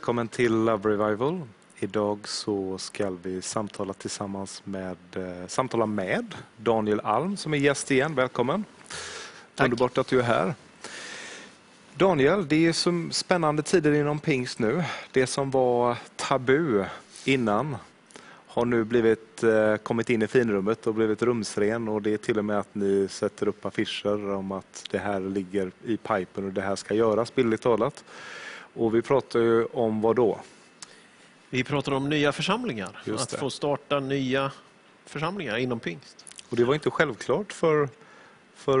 välkommen till Love Revival. Idag så ska vi samtala tillsammans med, eh, samtala med Daniel Alm som är gäst igen. Välkommen! Tack. Underbart att du är här. Daniel, det är så spännande tider inom pingst nu. Det som var tabu innan har nu blivit, eh, kommit in i finrummet och blivit rumsren och det är till och med att ni sätter upp affischer om att det här ligger i pipen och det här ska göras, bildligt talat. Och vi pratar ju om vad då? Vi pratar om nya församlingar, att få starta nya församlingar inom pingst. Och det var inte självklart för, för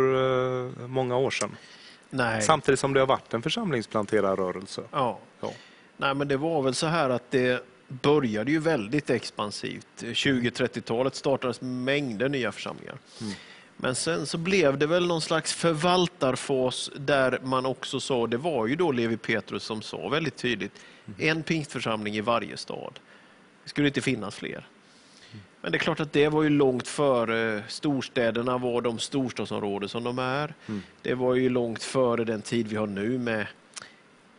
eh, många år sedan. Nej. Samtidigt som det har varit en församlingsplanterarrörelse. Ja. Ja. Nej, men det var väl så här att det började ju väldigt expansivt. 20-30-talet startades mängder nya församlingar. Mm. Men sen så blev det väl någon slags förvaltarfas där man också sa, det var ju då Levi Petrus som sa väldigt tydligt, en pingstförsamling i varje stad. Det skulle inte finnas fler. Men det är klart att det var ju långt före storstäderna var de storstadsområden som de är. Mm. Det var ju långt före den tid vi har nu med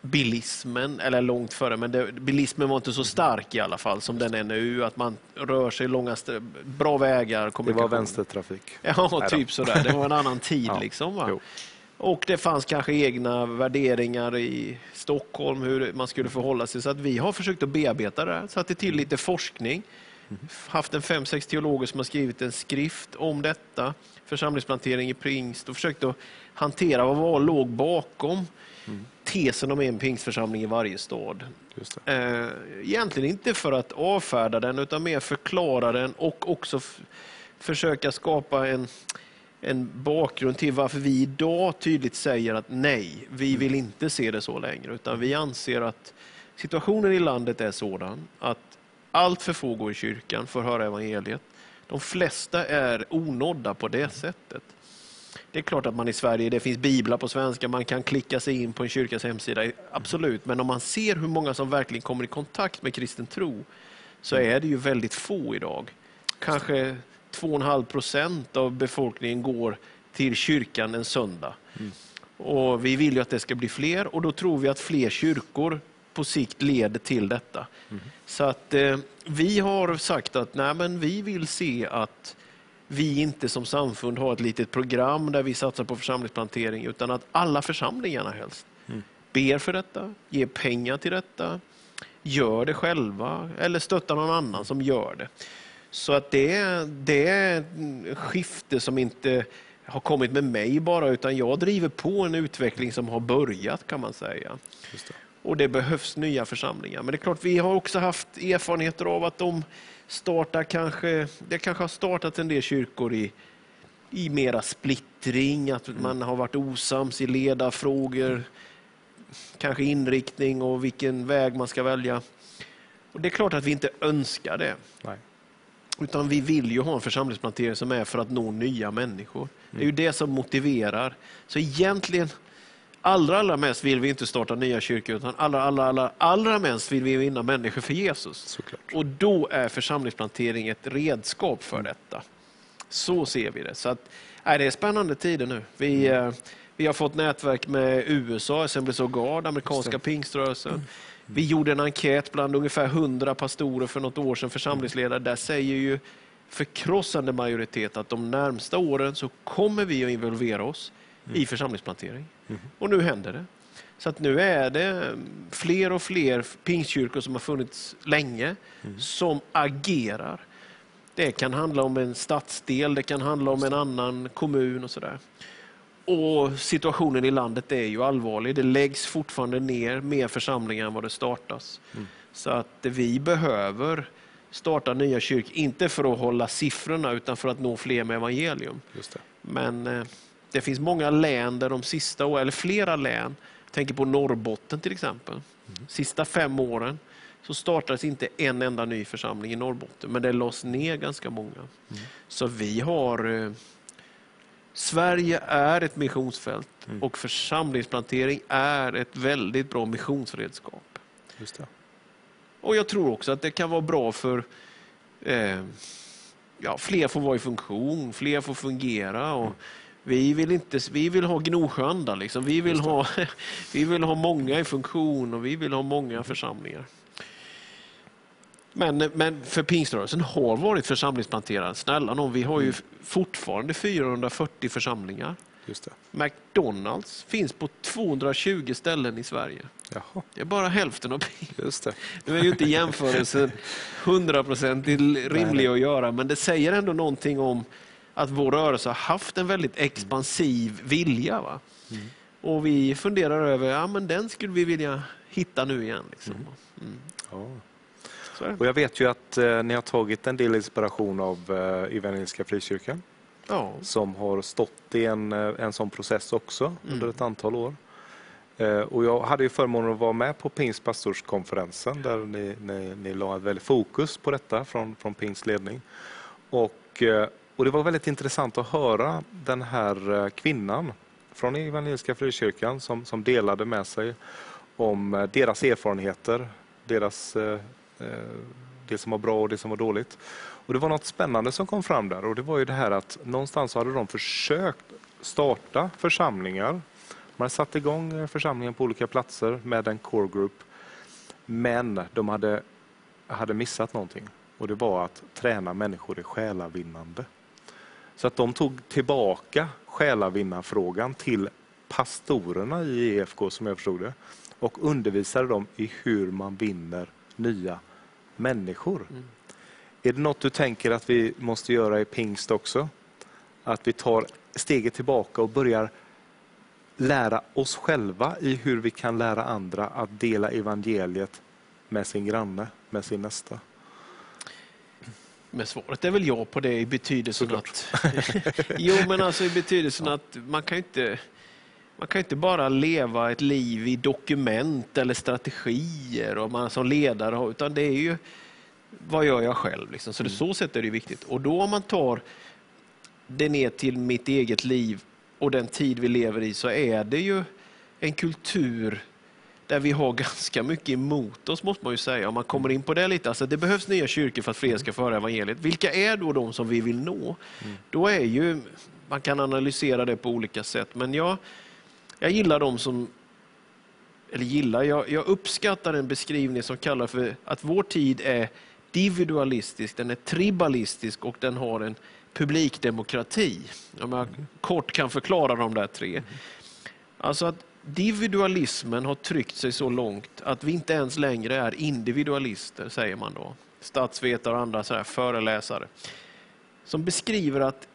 bilismen, eller långt före, men det, bilismen var inte så stark i alla fall som den är nu, att man rör sig långa, bra vägar, Det var vänstertrafik. Ja, typ sådär. Det var en annan tid Ja, liksom. Och det fanns kanske egna värderingar i Stockholm hur man skulle förhålla sig. Så att vi har försökt att bearbeta det här, satte till lite forskning. Haft en fem, sex teologer som har skrivit en skrift om detta, församlingsplantering i pingst och försökt att hantera vad var låg bakom tesen om en pingstförsamling i varje stad. Just det. Eh, egentligen inte för att avfärda den utan mer förklara den och också försöka skapa en, en bakgrund till varför vi idag tydligt säger att nej, vi vill inte se det så längre. Utan vi anser att situationen i landet är sådan att allt för få går i kyrkan för att höra evangeliet. De flesta är onådda på det sättet. Det är klart att man i Sverige, det finns biblar på svenska, man kan klicka sig in på en kyrkas hemsida, absolut. Men om man ser hur många som verkligen kommer i kontakt med kristen tro, så är det ju väldigt få idag. Kanske 2,5 procent av befolkningen går till kyrkan en söndag. Och vi vill ju att det ska bli fler och då tror vi att fler kyrkor på sikt leder till detta. Så att eh, vi har sagt att nej, men vi vill se att vi inte som samfund har ett litet program där vi satsar på församlingsplantering utan att alla församlingarna helst ber för detta, ger pengar till detta, gör det själva eller stöttar någon annan som gör det. Så att det, är- det är ett skifte som inte har kommit med mig bara utan jag driver på en utveckling som har börjat kan man säga. Det. Och det behövs nya församlingar. Men det är klart, vi har också haft erfarenheter av att de startar kanske, det kanske har startat en del kyrkor i, i mera splittring, att man har varit osams i ledarfrågor, kanske inriktning och vilken väg man ska välja. Och Det är klart att vi inte önskar det. Nej. Utan vi vill ju ha en församlingsplantering som är för att nå nya människor. Det är ju det som motiverar. Så egentligen, allra, allra mest vill vi inte starta nya kyrkor, utan allra, allra, allra, allra mest vill vi vinna människor för Jesus. Såklart. Och då är församlingsplantering ett redskap för detta. Så ser vi det. Så att, nej, det är spännande tider nu. Vi, eh, vi har fått nätverk med USA, Assemblies of God, amerikanska pingströrelsen. Vi gjorde en enkät bland ungefär 100 pastorer för något år sedan, församlingsledare. Där säger ju förkrossande majoritet att de närmsta åren så kommer vi att involvera oss i församlingsplantering. Och nu händer det. Så att nu är det fler och fler pingstkyrkor som har funnits länge som agerar. Det kan handla om en stadsdel, det kan handla om en annan kommun och sådär. Och situationen i landet är ju allvarlig. Det läggs fortfarande ner mer församlingar än vad det startas. Så att vi behöver starta nya kyrkor, inte för att hålla siffrorna utan för att nå fler med evangelium. Men eh, det finns många län där de sista åren, eller flera län, tänker på Norrbotten till exempel. Sista fem åren så startades inte en enda ny församling i Norrbotten, men det lades ner ganska många. Så vi har... Eh, Sverige är ett missionsfält och församlingsplantering är ett väldigt bra missionsredskap. Just det. Och jag tror också att det kan vara bra för eh, ja, fler får vara i funktion, fler får fungera. Och Vi vill, inte, vi vill ha Gnosjöanda, liksom. vi, vill ha, vi vill ha många i funktion och vi vill ha många församlingar. Men, men för pingströrelsen har varit församlingsplanterad. Snälla någon, vi har ju mm. fortfarande 440 församlingar. Just det. McDonalds finns på 220 ställen i Sverige. Jaha. Det är bara hälften av Just det. Nu är ju inte jämförelsen hundraprocentigt rimlig att göra, men det säger ändå någonting om att vår rörelse har haft en väldigt expansiv vilja. Va? Mm. Och vi funderar över, ja men den skulle vi vilja hitta nu igen. Liksom. Mm. mm. Ja. Och jag vet ju att eh, ni har tagit en del inspiration av eh, Evangeliska Frikyrkan. Ja. Som har stått i en, eh, en sån process också mm. under ett antal år. Eh, och jag hade ju förmånen att vara med på Pingst pastorskonferensen där ni, ni, ni la ett väldigt fokus på detta från, från Pingst ledning. Och, eh, och det var väldigt intressant att höra den här eh, kvinnan från Evangeliska Frikyrkan som, som delade med sig om eh, deras erfarenheter, deras eh, eh, det som var bra och det som var dåligt. Och Det var något spännande som kom fram där och det var ju det här att någonstans hade de försökt starta församlingar. Man hade satt igång församlingen på olika platser med en core group. Men de hade, hade missat någonting och det var att träna människor i själavinnande. Så att de tog tillbaka själavinnarfrågan till pastorerna i EFK som jag förstod det och undervisade dem i hur man vinner nya människor. Mm. Är det något du tänker att vi måste göra i pingst också? Att vi tar steget tillbaka och börjar lära oss själva i hur vi kan lära andra att dela evangeliet med sin granne, med sin nästa? Men svaret är väl ja på det i betydelsen Såklart. att... jo, men alltså i betydelsen ja. att man kan inte... Man kan inte bara leva ett liv i dokument eller strategier och man som ledare, utan det är ju vad gör jag själv? Liksom. Så det, mm. så sätt är det viktigt. Och då om man tar det ner till mitt eget liv och den tid vi lever i så är det ju en kultur där vi har ganska mycket emot oss måste man ju säga. Om man kommer in på det lite, alltså det behövs nya kyrkor för att fler ska föra evangeliet. Vilka är då de som vi vill nå? Mm. Då är ju, man kan analysera det på olika sätt, men jag, jag gillar de som eller gillar, jag, jag uppskattar en beskrivning som kallar för att vår tid är individualistisk, den är tribalistisk och den har en publikdemokrati. Om jag kort kan förklara de där tre. Alltså att individualismen har tryckt sig så långt att vi inte ens längre är individualister, säger man då. Statsvetare och andra så här föreläsare. Som beskriver att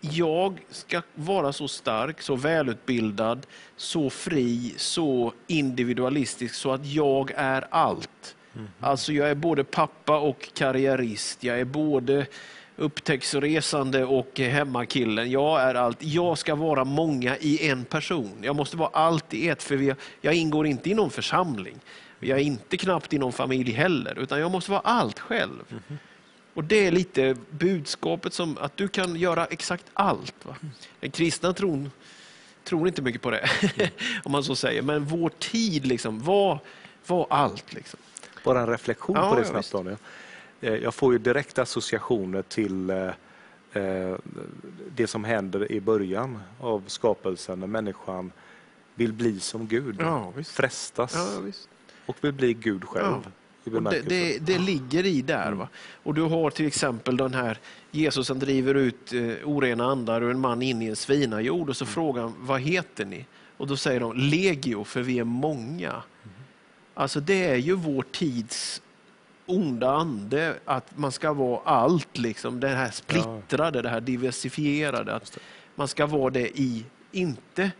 jag ska vara så stark, så välutbildad, så fri, så individualistisk så att jag är allt. Mm. Alltså jag är både pappa och karriärist. Jag är både upptäcktsresande och hemmakillen. Jag är allt. Jag ska vara många i en person. Jag måste vara allt i ett, för jag ingår inte i någon församling. Jag är inte knappt i någon familj heller, utan jag måste vara allt själv. Mm. Och Det är lite budskapet, som att du kan göra exakt allt. Va? Den kristna tron tror inte mycket på det, om man så säger. Men vår tid liksom, var, var allt. Liksom. Bara en reflektion ja, på det snabbt Daniel. Eh, jag får ju direkt associationer till eh, eh, det som händer i början av skapelsen när människan vill bli som Gud, ja, frestas ja, och vill bli Gud själv. Det, det, det, ligger i där. Va? Och du har till exempel den här Jesus som driver ut eh, orena andar ur en man in i en svinajord och så mm. frågar han, vad heter ni? Och då säger de legio, för vi är många. Mm. Alltså det är ju vår tids onda ande, att man ska vara allt, liksom. det här splittrade, det här diversifierade. Att man ska vara det i, inte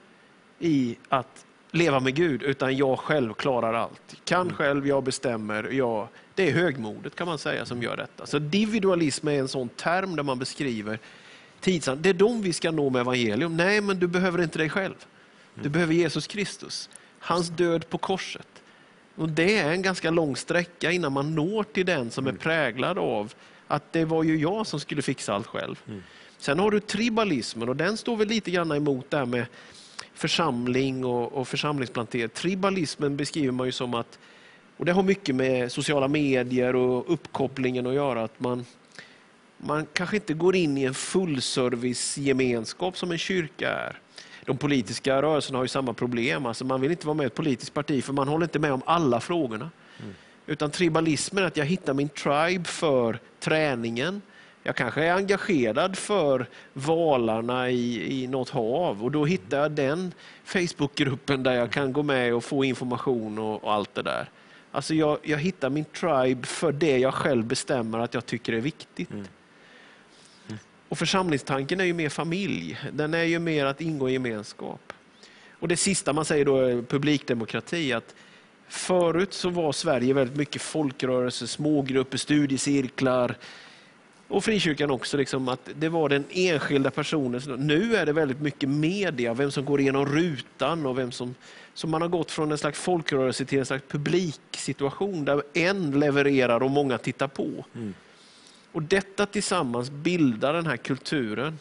i att leva med Gud, utan jag själv klarar allt. Kan mm. själv, jag bestämmer. Jag, det är högmodet kan man säga som gör detta. Så individualism är en sån term där man beskriver tidsand. Det är de vi ska nå med evangelium. Nej, men du behöver inte dig själv. Du mm. behöver Jesus Kristus. Hans död på korset. Och Det är en ganska lång sträcka innan man når till den som är mm. präglad av att det var ju jag som skulle fixa allt själv. Mm. Sen har du tribalismen och den står väl lite grann emot det här med församling och, och församlingsplantering. Tribalismen beskriver man ju som att, och det har mycket med sociala medier och uppkopplingen att göra, att man, Man kanske inte går in i en fullservicegemenskap som en kyrka är. De politiska rörelserna har ju samma problem. Alltså man vill inte vara med i ett politiskt parti för man håller inte med om alla frågorna. Mm. Utan tribalismen att jag hittar min tribe för träningen. Jag kanske är engagerad för valarna i, i något hav och då hittar jag den Facebookgruppen där jag kan gå med och få information och, och allt det där. Alltså jag, jag hittar min tribe för det jag själv bestämmer att jag tycker är viktigt. Mm. Och församlingstanken är ju mer familj. Den är ju mer att ingå i gemenskap. Och det sista man säger då är publikdemokrati. Att förut så var Sverige väldigt mycket folkrörelse, smågrupper, studiecirklar och frikyrkan också. Liksom att det var den enskilda personen. Nu är det väldigt mycket media, vem som går igenom rutan och vem som... Så man har gått från en slags folkrörelse till en slags publiksituation där en levererar och många tittar på. Mm. Och detta tillsammans bildar den här kulturen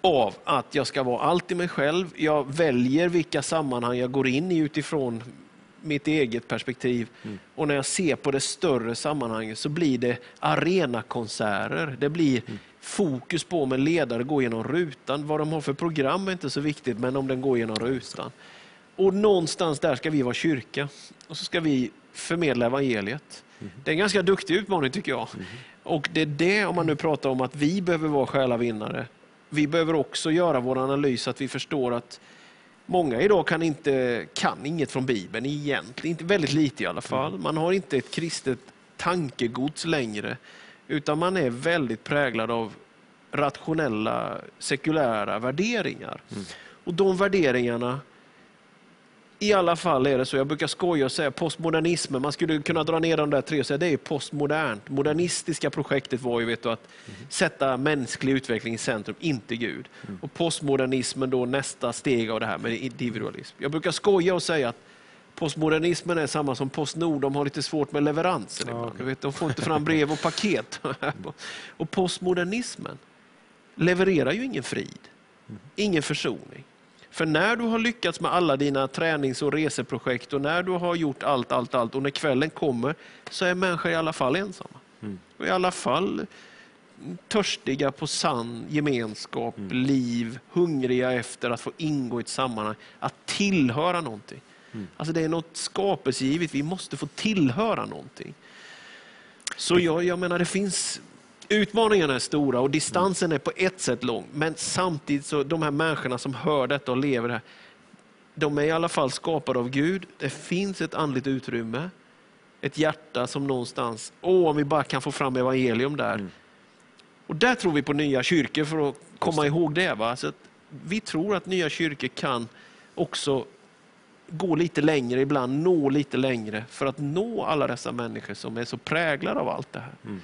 av att jag ska vara allt i mig själv. Jag väljer vilka sammanhang jag går in i utifrån mitt eget perspektiv. Mm. Och när jag ser på det större sammanhanget så blir det arenakonserter. Det blir mm. fokus på om en ledare går genom rutan. Vad de har för program är inte så viktigt, men om den går genom rutan. Och någonstans där ska vi vara kyrka. Och så ska vi förmedla evangeliet. Det är en ganska duktig utmaning tycker jag. Och det är det, om man nu pratar om att vi behöver vara själavinnare. Vi behöver också göra vår analys att vi förstår att många idag kan, inte, kan inget från Bibeln egentligen, inte väldigt lite i alla fall. Man har inte ett kristet tankegods längre, utan man är väldigt präglad av rationella, sekulära värderingar. Mm. Och de värderingarna i alla fall är det så, jag brukar skoja och säga postmodernismen, man skulle kunna dra ner de där tre och säga det är postmodernt. Modernistiska projektet var ju vet du, att sätta mänsklig utveckling i centrum, inte Gud. Mm. Och postmodernismen då nästa steg av det här med individualism. Jag brukar skoja och säga att postmodernismen är samma som Postnord, de har lite svårt med leveranser ja. Okay. De får inte fram brev och paket. och postmodernismen levererar ju ingen frid, mm. ingen försoning. För när du har lyckats med alla dina tränings och reseprojekt och när du har gjort allt, allt, allt och när kvällen kommer så är människor i alla fall ensamma. Mm. Och i alla fall törstiga på sann gemenskap, mm. liv, hungriga efter att få ingå i ett sammanhang, att tillhöra någonting. Mm. Alltså det är något skapelsegivet, vi måste få tillhöra någonting. Så jag, jag menar, det finns Utmaningarna är stora och distansen är på ett sätt lång. Men samtidigt så de här människorna som hör detta och lever det här, de är i alla fall skapade av Gud. Det finns ett andligt utrymme, ett hjärta som någonstans, åh om vi bara kan få fram evangelium där. Mm. Och där tror vi på nya kyrkor för att komma ihåg det. Va? Så vi tror att nya kyrkor kan också gå lite längre, ibland nå lite längre för att nå alla dessa människor som är så präglade av allt det här. Mm.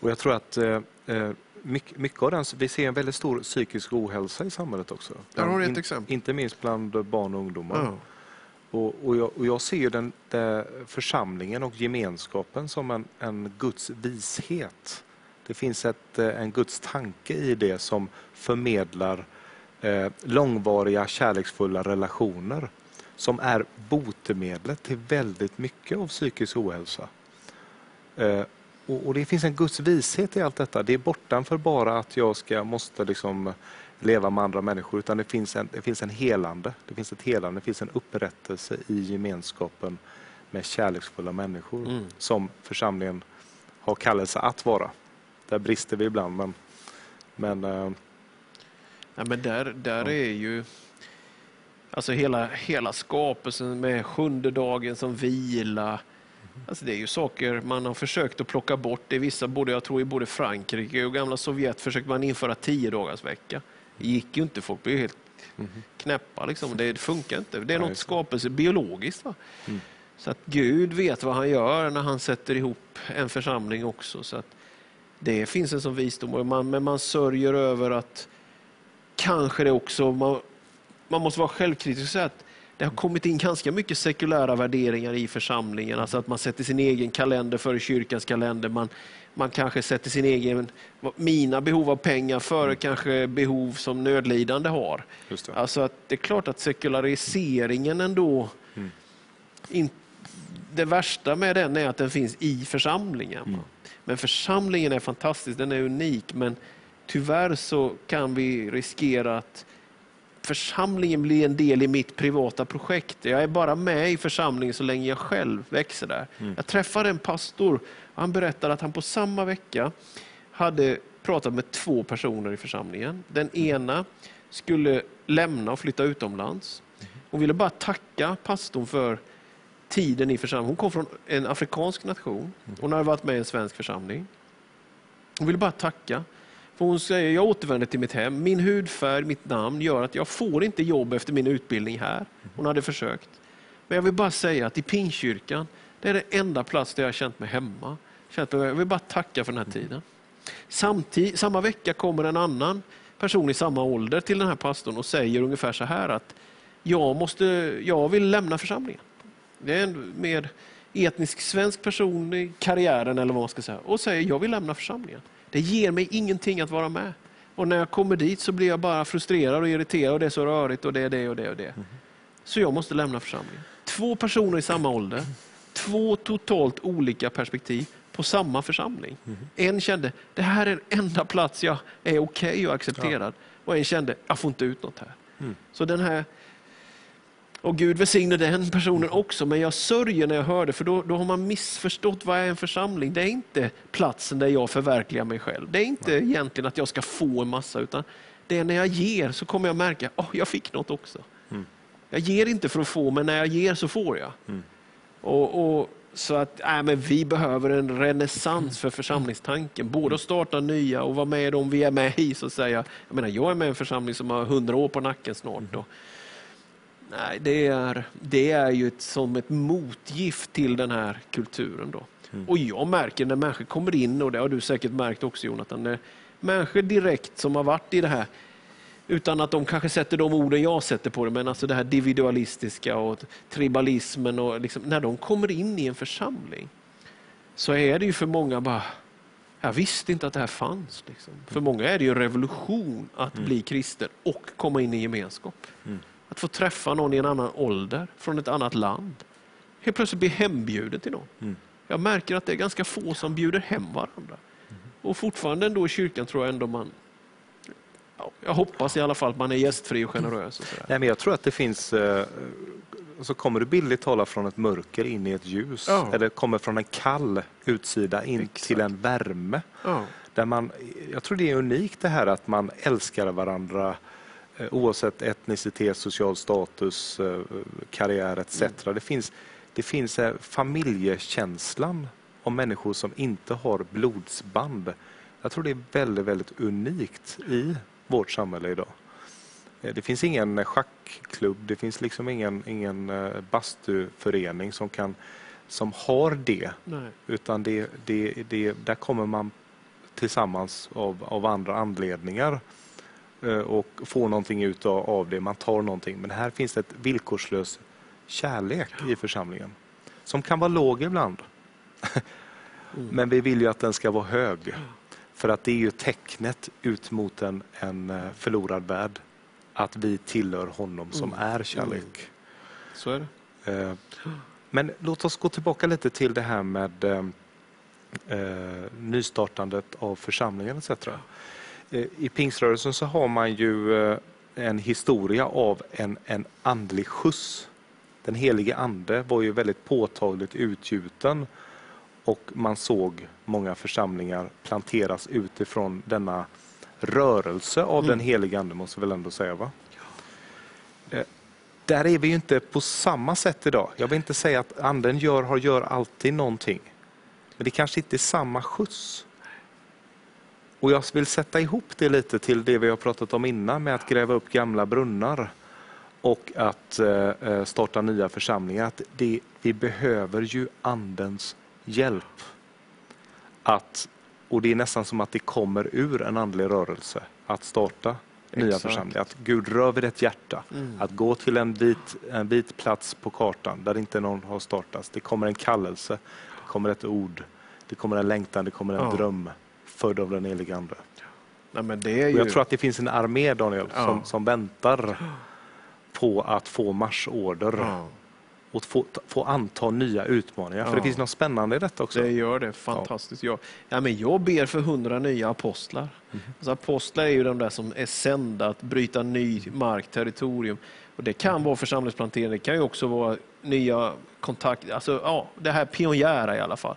Och jag tror att eh, eh mycket, av den, vi ser en väldigt stor psykisk ohälsa i samhället också. Där har du ett exempel. Inte minst bland barn och ungdomar. Mm. Och, och, jag, och, jag, ser den, den församlingen och gemenskapen som en, en Guds vishet. Det finns ett, eh, en Guds tanke i det som förmedlar eh, långvariga kärleksfulla relationer som är botemedlet till väldigt mycket av psykisk ohälsa. Eh, och, och, det finns en Guds vishet i allt detta. Det är bortanför bara att jag ska, måste liksom leva med andra människor, utan det finns, en, det finns en helande. Det finns ett helande, det finns en upprättelse i gemenskapen med kärleksfulla människor mm. som församlingen har kallelse att vara. Där brister vi ibland, men... men, äh, ja, men där, där ja. är ju... Alltså hela, hela skapelsen med sjunde dagen som vila, Alltså det är ju saker man har försökt att plocka bort. I vissa, både, jag tror i både Frankrike och gamla Sovjet försökte man införa tio dagars vecka. Det gick ju inte, folk blev helt mm. knäppa. Liksom. Det funkar inte. Det är något skapelse biologiskt. Va? Mm. Så att Gud vet vad han gör när han sätter ihop en församling också. Så att det finns en sån visdom, man, men man sörjer över att kanske det också, man, man måste vara självkritisk och säga att det har kommit in ganska mycket sekulära värderingar i församlingen. Alltså att man sätter sin egen kalender före kyrkans kalender. Man, man kanske sätter sin egen, mina behov av pengar före mm. kanske behov som nödlidande har. Det. Alltså att det är klart att sekulariseringen ändå, mm. in, det värsta med den är att den finns i församlingen. Mm. Men församlingen är fantastisk, den är unik. Men tyvärr så kan vi riskera att församlingen blir en del i mitt privata projekt. Jag är bara med i församlingen så länge jag själv växer där. Mm. Jag träffade en pastor och han berättade att han på samma vecka hade pratat med två personer i församlingen. Den ena skulle lämna och flytta utomlands. Hon ville bara tacka pastorn för tiden i församlingen. Hon kom från en afrikansk nation. Hon hade varit med i en svensk församling. Hon ville bara tacka. För hon säger, jag återvänder till mitt hem. Min hudfärg, mitt namn gör att jag får inte jobb efter min utbildning här. Hon hade försökt. Men jag vill bara säga att i Pingstkyrkan, det är den enda plats där jag har känt mig hemma. Jag vill bara tacka för den här tiden. Samtid, samma vecka kommer en annan person i samma ålder till den här pastorn och säger ungefär så här att jag, måste, jag vill lämna församlingen. Det är en mer etnisk svensk person i karriären eller vad man ska säga och säger jag vill lämna församlingen. Det ger mig ingenting att vara med. Och när jag kommer dit så blir jag bara frustrerad och irriterad och det är så rörigt och det är det och det och det. Så jag måste lämna församlingen. Två personer i samma ålder, två totalt olika perspektiv på samma församling. En kände, det här är den enda plats jag är okej okay och accepterad. Och en kände, jag får inte ut något här. Mm. Så den här och Gud välsigne den personen också, men jag sörjer när jag hör det, för då, då har man missförstått vad är en församling. Det är inte platsen där jag förverkligar mig själv. Det är inte Nej. egentligen att jag ska få en massa, utan det är när jag ger så kommer jag märka, att oh, jag fick något också. Mm. Jag ger inte för att få, men när jag ger så får jag. Mm. Och, och, så att äh, men vi behöver en renässans för församlingstanken. Både att starta nya och vara med om vi är med i. Så att säga. Jag, menar, jag är med i en församling som har hundra år på nacken snart. Och, Nej, det är, det är ju ett, som ett motgift till den här kulturen. Då. Mm. Och jag märker när människor kommer in, och det har du säkert märkt också Jonathan, när människor direkt som har varit i det här, utan att de kanske sätter de orden jag sätter på det, men alltså det här individualistiska och tribalismen, och liksom, när de kommer in i en församling så är det ju för många bara, jag visste inte att det här fanns. Liksom. För många är det ju en revolution att mm. bli kristen och komma in i gemenskap. Att få träffa någon i en annan ålder, från ett annat land. Helt plötsligt bli hembjuden till någon. Mm. Jag märker att det är ganska få som bjuder hem varandra. Mm. Och fortfarande ändå i kyrkan tror jag ändå man jag hoppas i alla fall att man är gästfri och generös. Och Nej, men jag tror att det finns, eh, så kommer du billigt tala från ett mörker in i ett ljus, ja. eller kommer från en kall utsida in Exakt. till en värme. Ja. Där man, jag tror det är unikt det här att man älskar varandra oavsett etnicitet, social status, eh, karriär etc. Mm. Det finns, det finns eh, familjekänslan om människor som inte har blodsband. Jag tror det är väldigt, väldigt unikt i vårt samhälle idag. Det finns ingen schackklubb, det finns liksom ingen, ingen bastuförening som, kan, som har det. Nej. Utan det, det, det, där kommer man tillsammans av, av andra anledningar. Eh, och får någonting ut av det, man tar någonting. Men här finns det ett villkorslös kärlek i församlingen som kan vara låg ibland. Mm. Men vi vill ju att den ska vara hög. För att det är ju tecknet ut mot en, en eh, förlorad värld. Att vi tillhör honom som mm. är kärlek. Mm. Så är det. Eh, men låt oss gå tillbaka lite till det här med eh, nystartandet av församlingen etc. Eh, I pingströrelsen så har man ju eh, en historia av en, en andlig skjuts. Den helige ande var ju väldigt påtagligt utgjuten och man såg många församlingar planteras utifrån denna rörelse av mm. den helige ande, måste väl ändå säga. va? Eh, där är vi ju inte på samma sätt idag. Jag vill inte säga att anden gör, har, gör alltid någonting. Men det kanske inte är samma skjuts. Och jag vill sätta ihop det lite till det vi har pratat om innan med att gräva upp gamla brunnar och att eh, eh, starta nya församlingar. Att det, vi behöver ju andens hjälp. Att, och det är nästan som att det kommer ur en andlig rörelse att starta nya Exakt. församlingar. Att Gud rör vid ett hjärta. Mm. Att gå till en vit, en vit plats på kartan där inte någon har startats. Det kommer en kallelse, det kommer ett ord, det kommer en längtan, det kommer en ja. dröm född av den helige Ande. Är ju... Jag tror att det finns en armé, Daniel, ja. som, som väntar på att få marschorder. Ja. och få, få anta nya utmaningar. För Ja. det finns något spännande i detta också. Det gör det. Fantastiskt. Ja. Ja, men jag ber för hundra nya apostlar. Alltså, apostlar är ju de där som är sända att bryta ny mark, territorium. Och det kan vara församlingsplantering, det kan ju också vara nya kontakter. Alltså, ja, det här pionjära i alla fall.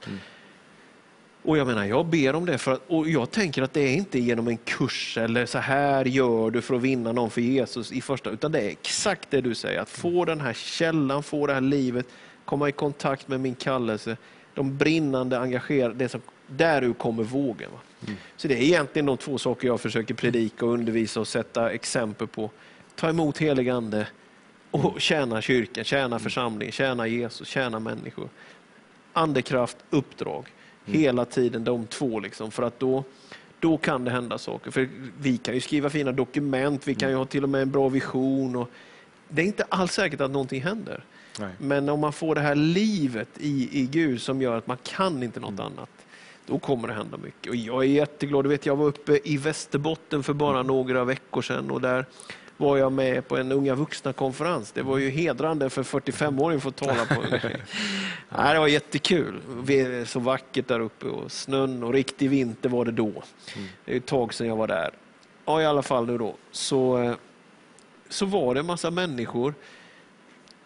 Och jag menar, jag ber om det för att, och jag tänker att det är inte genom en kurs eller så här gör du för att vinna någon för Jesus i första, utan det är exakt det du säger, att få den här källan, få det här livet, komma i kontakt med min kallelse, de brinnande, engagerade, det som, där kommer vågen. Va? Så det är egentligen de två saker jag försöker predika och undervisa och sätta exempel på. Ta emot helig ande och tjäna kyrkan, tjäna församlingen, tjäna Jesus, tjäna människor. Andekraft, uppdrag. Hela tiden de två, liksom, för att då, då kan det hända saker. För vi kan ju skriva fina dokument, vi kan ju ha till och med en bra vision. Och det är inte alls säkert att någonting händer. Nej. Men om man får det här livet i, i Gud som gör att man kan inte något annat, då kommer det hända mycket. Och jag är jätteglad. Du vet, jag var uppe i Västerbotten för bara några veckor sedan och där var jag med på en unga vuxna-konferens. Det var ju hedrande för 45-åringen att få tala på. Nej, det var jättekul. Det är så vackert där uppe och snön och riktig vinter var det då. Det är ett tag sedan jag var där. Ja, i alla fall nu då. Så, eh, så var det en massa människor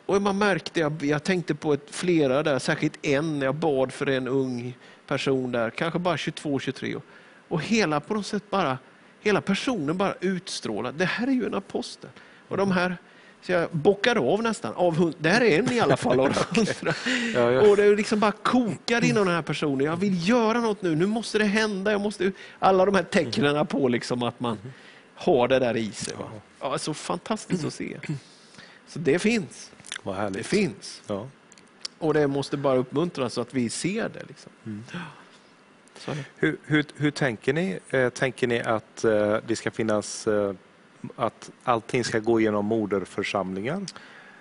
och man märkte, jag, jag tänkte på ett, flera där, särskilt en, jag bad för en ung person där, kanske bara 22-23 år. Och hela på något sätt bara, hela personen bara utstrålade, det här är ju en apostel. Och de här, så jag bockade av nästan, av hund, det här är en i alla fall av de hundra. Ja, ja. Och det liksom bara kokade inom den här personen, jag vill göra något nu, nu måste det hända, jag måste, alla de här tecknen på liksom att man har det där i sig. Va? Ja, så fantastiskt att se. Så det finns. Det finns. Ja. Och det måste bara uppmuntras så att vi ser det. Liksom. Mm. Hur, hur, hur tänker ni? Eh, tänker ni att eh, det ska finnas eh, att allting ska gå genom moderförsamlingar?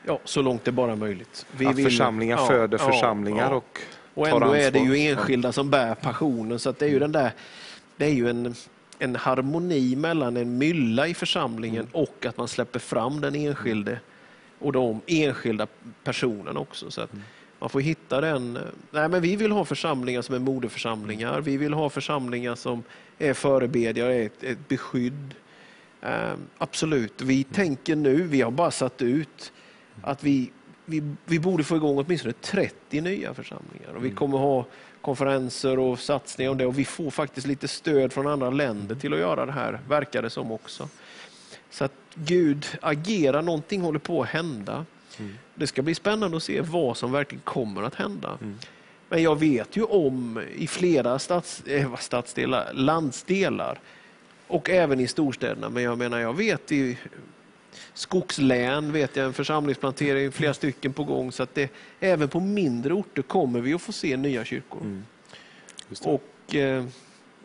Ja, så långt det bara är möjligt. Vi att vill- församlingar ja, föder ja, församlingar ja. och Och tar ändå är det ansvar. ju enskilda som bär passionen. Så att det är ju den där, det är ju en, en harmoni mellan en mylla i församlingen Mm. och att man släpper fram den enskilde och de enskilda personerna också. Så att Mm. Man får hitta den. Nej, men vi vill ha församlingar som är moderförsamlingar. Vi vill ha församlingar som är förebedjare, ett, ett beskydd. Ehm, absolut. Vi tänker nu, vi har bara satt ut att vi, vi, vi borde få igång åtminstone 30 nya församlingar. Och vi kommer ha konferenser och satsningar om det och vi får faktiskt lite stöd från andra länder till att göra det här, verkar det som också. Så att Gud agerar, någonting håller på att hända. Det ska bli spännande att se vad som verkligen kommer att hända. Men jag vet ju om i flera stads, eh, stadsdelar, landsdelar och även i storstäderna. Men jag menar, jag vet i skogslän vet jag en församlingsplantering, flera stycken på gång. Så att det, även på mindre orter kommer vi att få se nya kyrkor. Mm. Och eh,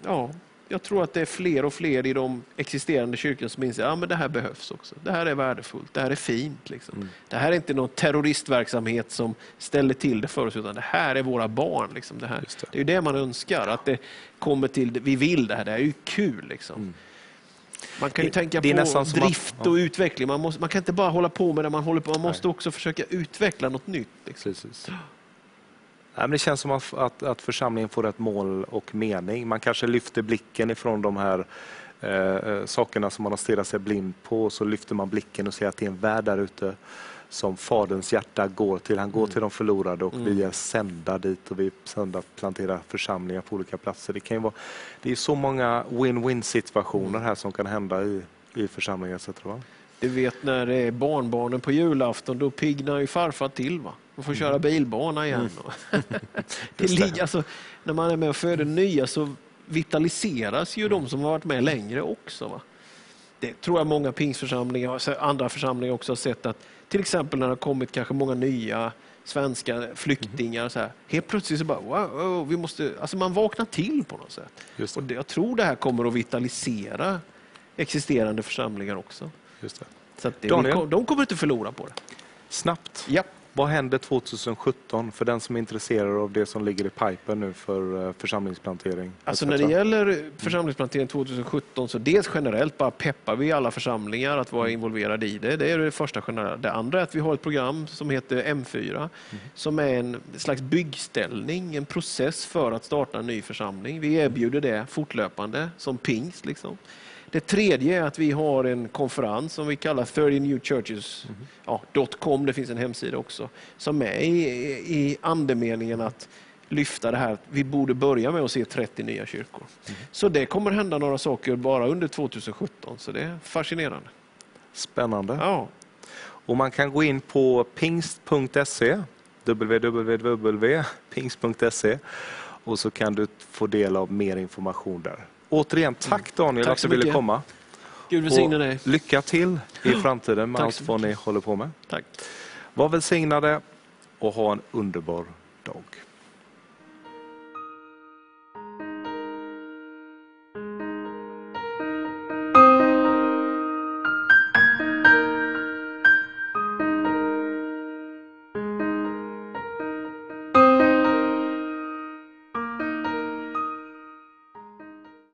ja, jag tror att det är fler och fler i de existerande kyrkorna som inser att ja, men det här behövs också. Det här är värdefullt, det här är fint. Liksom. Mm. Det här är inte någon terroristverksamhet som ställer till det för oss, utan det här är våra barn. Liksom. Det, här. Det. det är det man önskar, att det kommer till, vi vill det här, det här är ju kul. Liksom. Mm. Man kan ju Det- tänka det på som att- drift ja. och utveckling. Man, måste, man kan inte bara hålla på med det man håller på, man måste också försöka utveckla något nytt. Liksom. Precis. Nej, men det känns som att, att, att församlingen får ett mål och mening. Man kanske lyfter blicken ifrån de här eh, eh, sakerna som man har stirrat sig blind på och så lyfter man blicken och ser att det är en värld där ute som Faderns hjärta går till. Han går till de förlorade och vi är sända dit och vi är sända att plantera församlingar på olika platser. Det, kan ju vara, det är så många win-win situationer här som kan hända i, i församlingar. etc. va? Du vet när det är barnbarnen på julafton, då piggnar ju farfar till. Va? Man får köra bilbana igen. Just det. ligger, alltså, när man är med och föder nya så vitaliseras ju de som har varit med längre också. Va? Det tror jag många pingsförsamlingar andra församlingar också har sett att till exempel när det har kommit kanske många nya svenska flyktingar. Så här, helt plötsligt så bara, wow, wow, vi måste, alltså man vaknar till på något sätt. Just det. Och jag tror det här kommer att vitalisera existerande församlingar också. Just det. Så att det, Daniel? de kommer inte förlora på det. Snabbt, Ja. Vad händer 2017 för den som är intresserad av det som ligger i pipen nu för eh, församlingsplantering? Alltså när det gäller församlingsplantering 2017 så dels generellt bara peppar vi alla församlingar att vara involverade i det. Det är det första generella. Det andra är att vi har ett program som heter M4 som är en slags byggställning, en process för att starta en ny församling. Vi erbjuder det fortlöpande som pingst. Liksom. Det tredje är att vi har en konferens som vi kallar 30 New Churches. Ja, .com, det finns en hemsida också. Som är i, i andemeningen att lyfta det här. Vi borde börja med att se 30 nya kyrkor. Så det kommer hända några saker bara under 2017. Så det är fascinerande. Spännande. Ja, Och man kan gå in på pingst.se, www.pingst.se och så kan du få del av mer information där. Återigen, tack Daniel Tack att du ville komma. Gud välsigne dig. lycka till i framtiden med allt vad ni håller på med. Tack. Var välsignade och ha en underbar dag.